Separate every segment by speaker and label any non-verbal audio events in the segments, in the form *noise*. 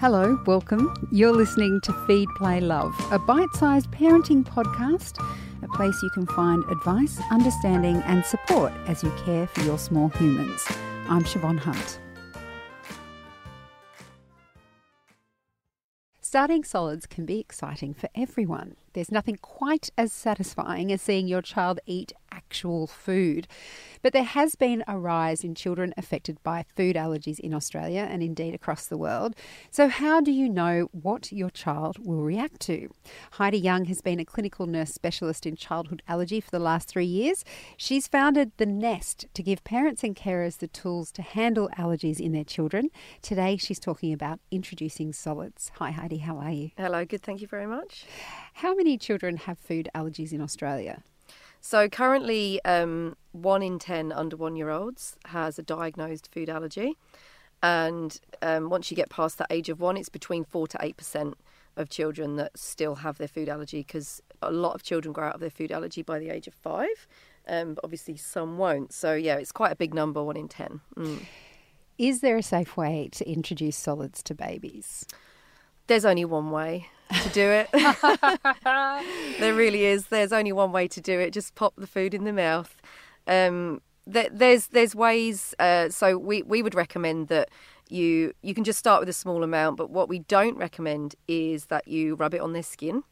Speaker 1: Hello, welcome. You're listening to Feed, Play, Love, a bite sized parenting podcast, a place you can find advice, understanding, and support as you care for your small humans. I'm Siobhan Hunt. Starting solids can be exciting for everyone. There's nothing quite as satisfying as seeing your child eat actual food. But there has been a rise in children affected by food allergies in Australia and indeed across the world. So, how do you know what your child will react to? Heidi Young has been a clinical nurse specialist in childhood allergy for the last three years. She's founded The Nest to give parents and carers the tools to handle allergies in their children. Today, she's talking about introducing solids. Hi, Heidi, how are you?
Speaker 2: Hello, good, thank you very much.
Speaker 1: How many children have food allergies in Australia?
Speaker 2: So currently, um, one in ten under one year olds has a diagnosed food allergy, and um, once you get past that age of one, it's between four to eight percent of children that still have their food allergy because a lot of children grow out of their food allergy by the age of five, um, but obviously some won't. So yeah, it's quite a big number, one in ten. Mm.
Speaker 1: Is there a safe way to introduce solids to babies?
Speaker 2: There's only one way to do it. *laughs* there really is. There's only one way to do it. Just pop the food in the mouth. Um, there's there's ways. Uh, so we we would recommend that you you can just start with a small amount. But what we don't recommend is that you rub it on their skin.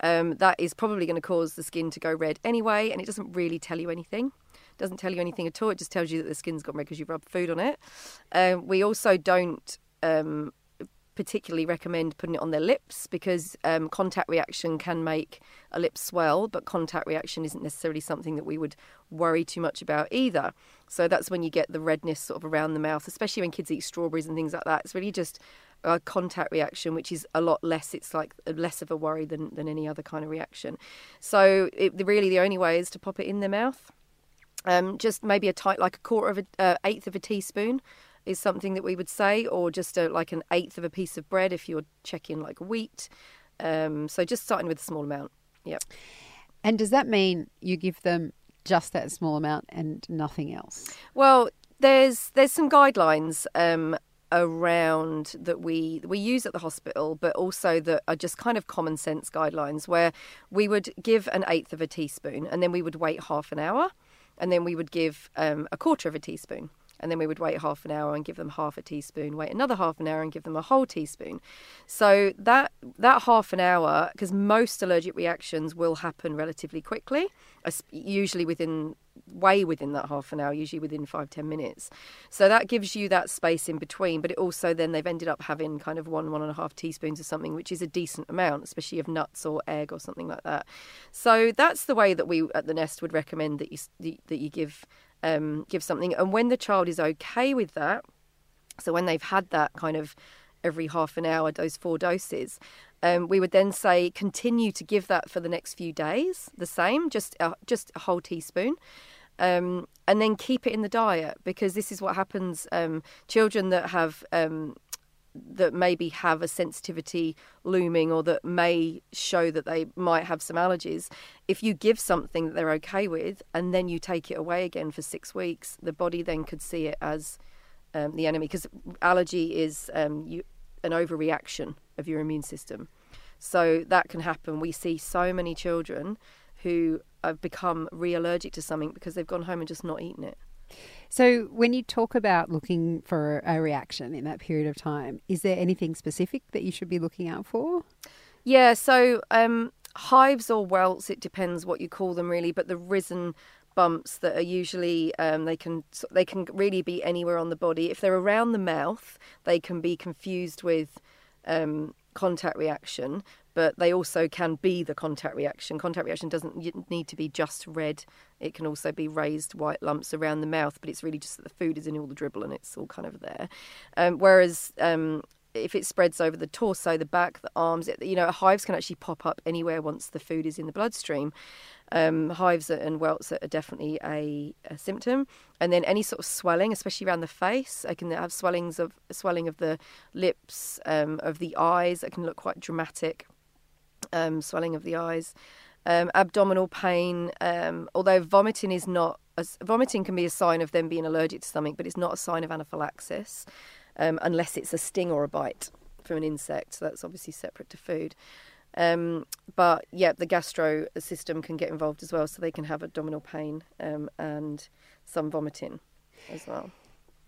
Speaker 2: Um, that is probably going to cause the skin to go red anyway, and it doesn't really tell you anything doesn't tell you anything at all. It just tells you that the skin's gone red because you rubbed food on it. Um, we also don't um, particularly recommend putting it on their lips because um, contact reaction can make a lip swell, but contact reaction isn't necessarily something that we would worry too much about either. So that's when you get the redness sort of around the mouth, especially when kids eat strawberries and things like that. It's really just a contact reaction, which is a lot less. It's like less of a worry than, than any other kind of reaction. So it, really, the only way is to pop it in their mouth. Um, just maybe a tight, like a quarter of an uh, eighth of a teaspoon is something that we would say, or just a, like an eighth of a piece of bread if you're checking like wheat. Um, so just starting with a small amount. Yep.
Speaker 1: And does that mean you give them just that small amount and nothing else?
Speaker 2: Well, there's there's some guidelines um, around that we we use at the hospital, but also that are just kind of common sense guidelines where we would give an eighth of a teaspoon and then we would wait half an hour, and then we would give um, a quarter of a teaspoon and then we would wait half an hour and give them half a teaspoon wait another half an hour and give them a whole teaspoon. So that that half an hour because most allergic reactions will happen relatively quickly usually within way within that half an hour usually within five ten minutes. So that gives you that space in between but it also then they've ended up having kind of one one and a half teaspoons of something which is a decent amount especially of nuts or egg or something like that. So that's the way that we at the nest would recommend that you that you give um, give something. And when the child is okay with that, so when they've had that kind of every half an hour, those four doses, um, we would then say continue to give that for the next few days, the same, just a, just a whole teaspoon. Um, and then keep it in the diet because this is what happens. Um, children that have um, that maybe have a sensitivity looming or that may show that they might have some allergies, if you give something that they're okay with and then you take it away again for six weeks, the body then could see it as um, the enemy because allergy is um, you, an overreaction of your immune system. So that can happen. We see so many children who have become re allergic to something because they've gone home and just not eaten it.
Speaker 1: So, when you talk about looking for a reaction in that period of time, is there anything specific that you should be looking out for?
Speaker 2: Yeah, so um, hives or welts, it depends what you call them really, but the risen bumps that are usually um, they can they can really be anywhere on the body. If they're around the mouth, they can be confused with um, contact reaction, but they also can be the contact reaction. Contact reaction doesn't need to be just red, it can also be raised white lumps around the mouth, but it's really just that the food is in all the dribble and it's all kind of there. Um, whereas um, if it spreads over the torso, the back, the arms, it, you know, hives can actually pop up anywhere once the food is in the bloodstream. Um, hives and welts are definitely a, a, symptom, and then any sort of swelling, especially around the face. I can have swellings of swelling of the lips, um, of the eyes. It can look quite dramatic um, swelling of the eyes, um, abdominal pain. Um, although vomiting is not, as, vomiting can be a sign of them being allergic to something, but it's not a sign of anaphylaxis um, unless it's a sting or a bite. from an insect. So that's obviously separate to food. Um, but yeah, the gastro system can get involved as well, so they can have abdominal pain um, and some vomiting as well.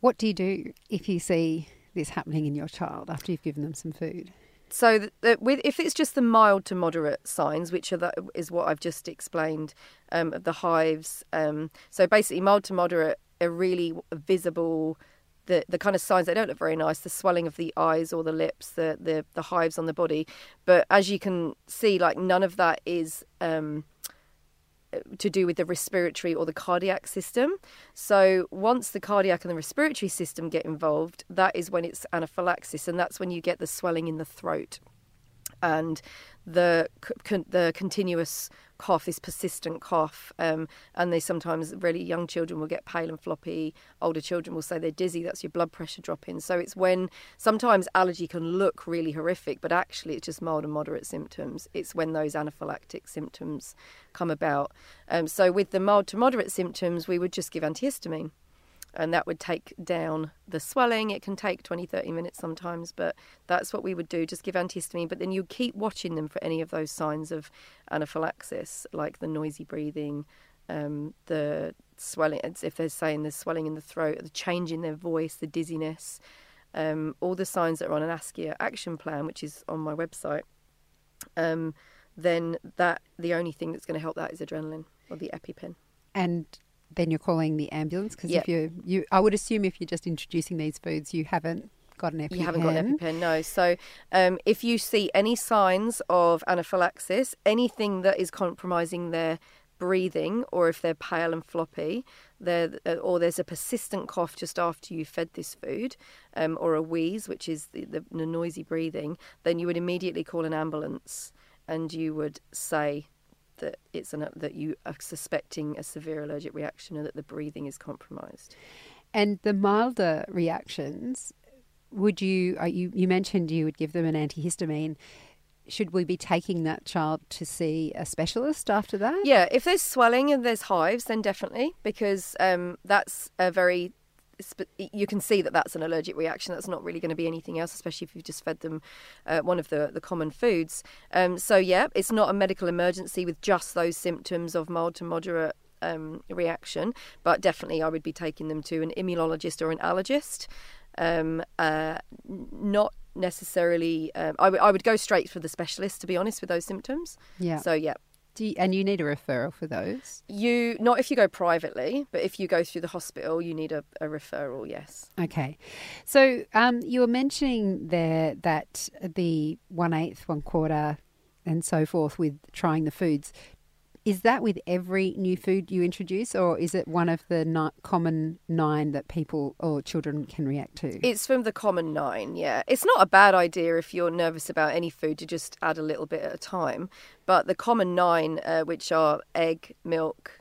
Speaker 1: What do you do if you see this happening in your child after you've given them some food?
Speaker 2: So, the, the, with if it's just the mild to moderate signs, which are the, is what I've just explained, um, the hives. Um, so basically, mild to moderate are really visible. The, the kind of signs they don't look very nice the swelling of the eyes or the lips the, the the hives on the body but as you can see like none of that is um, to do with the respiratory or the cardiac system. So once the cardiac and the respiratory system get involved, that is when it's anaphylaxis, and that's when you get the swelling in the throat and the con- the continuous cough, this persistent cough, um, and they sometimes really young children will get pale and floppy. Older children will say they're dizzy. That's your blood pressure dropping. So it's when sometimes allergy can look really horrific, but actually it's just mild and moderate symptoms. It's when those anaphylactic symptoms come about. Um, so with the mild to moderate symptoms, we would just give antihistamine and that would take down the swelling. It can take 20, 30 minutes sometimes, but that's what we would do, just give antihistamine. But then you keep watching them for any of those signs of anaphylaxis, like the noisy breathing, um, the swelling, if they're saying there's swelling in the throat, the change in their voice, the dizziness, um, all the signs that are on an ASCIA action plan, which is on my website. Um, then that the only thing that's going to help that is adrenaline or the EpiPen.
Speaker 1: And then you're calling the ambulance because yep. if you you I would assume if you're just introducing these foods, you haven't got an EpiPen.
Speaker 2: You haven't got an EpiPen, no. So um, if you see any signs of anaphylaxis, anything that is compromising their breathing, or if they're pale and floppy, uh, or there's a persistent cough just after you fed this food, um, or a wheeze, which is the, the, the noisy breathing, then you would immediately call an ambulance and you would say that it's an, that you are suspecting a severe allergic reaction and that the breathing is compromised.
Speaker 1: And the milder reactions, would you, uh, you, you mentioned you would give them an antihistamine. Should we be taking that child to see a specialist after that?
Speaker 2: Yeah, if there's swelling and there's hives, then definitely, because um, that's a very you can see that that's an allergic reaction. That's not really going to be anything else, especially if you've just fed them uh, one of the, the common foods. Um, so, yeah, it's not a medical emergency with just those symptoms of mild to moderate um, reaction, but definitely I would be taking them to an immunologist or an allergist. Um, uh, not necessarily, um, I, w- I would go straight for the specialist, to be honest, with those symptoms.
Speaker 1: Yeah.
Speaker 2: So, yeah,
Speaker 1: you, and you need a referral for those?
Speaker 2: You not if you go privately, but if you go through the hospital, you need a, a referral. Yes.
Speaker 1: Okay. So um, you were mentioning there that the one eighth, one quarter, and so forth with trying the foods. Is that with every new food you introduce, or is it one of the ni- common nine that people or children can react to?
Speaker 2: It's from the common nine, yeah. It's not a bad idea if you're nervous about any food to just add a little bit at a time. But the common nine, uh, which are egg, milk,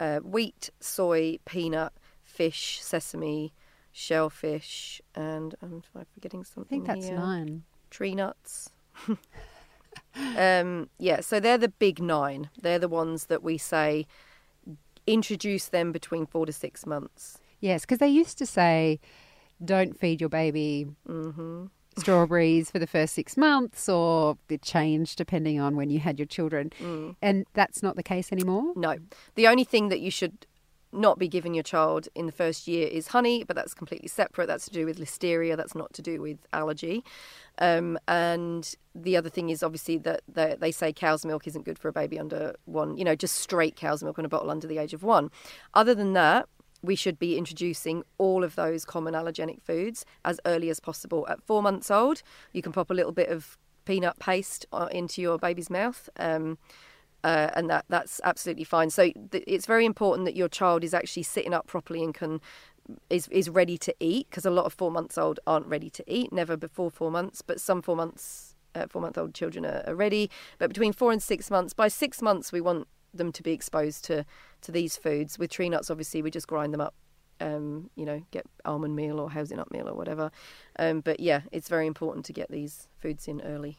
Speaker 2: uh, wheat, soy, peanut, fish, sesame, shellfish, and um, am I forgetting something?
Speaker 1: I think that's
Speaker 2: here?
Speaker 1: nine.
Speaker 2: Tree nuts. *laughs* um, yeah, so they're the big nine. They're the ones that we say introduce them between four to six months.
Speaker 1: Yes, because they used to say, don't feed your baby
Speaker 2: mm-hmm.
Speaker 1: strawberries for the first six months, or it changed depending on when you had your children.
Speaker 2: Mm.
Speaker 1: And that's not the case anymore?
Speaker 2: No. The only thing that you should not be given your child in the first year is honey, but that's completely separate. That's to do with listeria. That's not to do with allergy. Um, and the other thing is obviously that they, they say cow's milk isn't good for a baby under one. You know, just straight cow's milk in a bottle under the age of one. Other than that, we should be introducing all of those common allergenic foods as early as possible. At four months old, you can pop a little bit of peanut paste uh, into your baby's mouth. Um, uh, and that that's absolutely fine. So th- it's very important that your child is actually sitting up properly and can is is ready to eat because a lot of four months old aren't ready to eat. Never before four months, but some four months uh, four month old children are, are ready. But between four and six months, by six months we want them to be exposed to to these foods. With tree nuts, obviously, we just grind them up um, you know, get almond meal or hazelnut meal or whatever. Um, but yeah, it's very important to get these foods in early.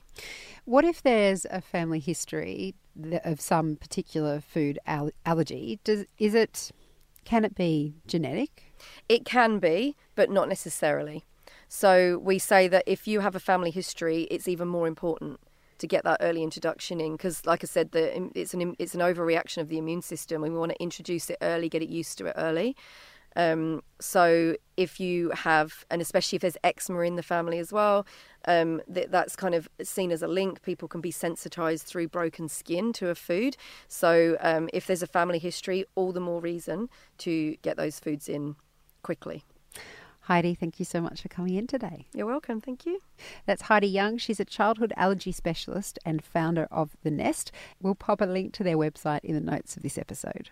Speaker 1: What if there's a family history of some particular food al- allergy? Does is it can it be genetic?
Speaker 2: It can be, but not necessarily. So we say that if you have a family history, it's even more important to get that early introduction in because, like I said, the, it's an it's an overreaction of the immune system. and We want to introduce it early, get it used to it early. Um, so if you have, and especially if there's eczema in the family as well, um, th- that's kind of seen as a link. People can be sensitized through broken skin to a food. So um, if there's a family history, all the more reason to get those foods in quickly.
Speaker 1: Heidi, thank you so much for coming in today.
Speaker 2: You're welcome. Thank you.
Speaker 1: That's Heidi Young. She's a childhood allergy specialist and founder of The Nest. We'll pop a link to their website in the notes of this episode.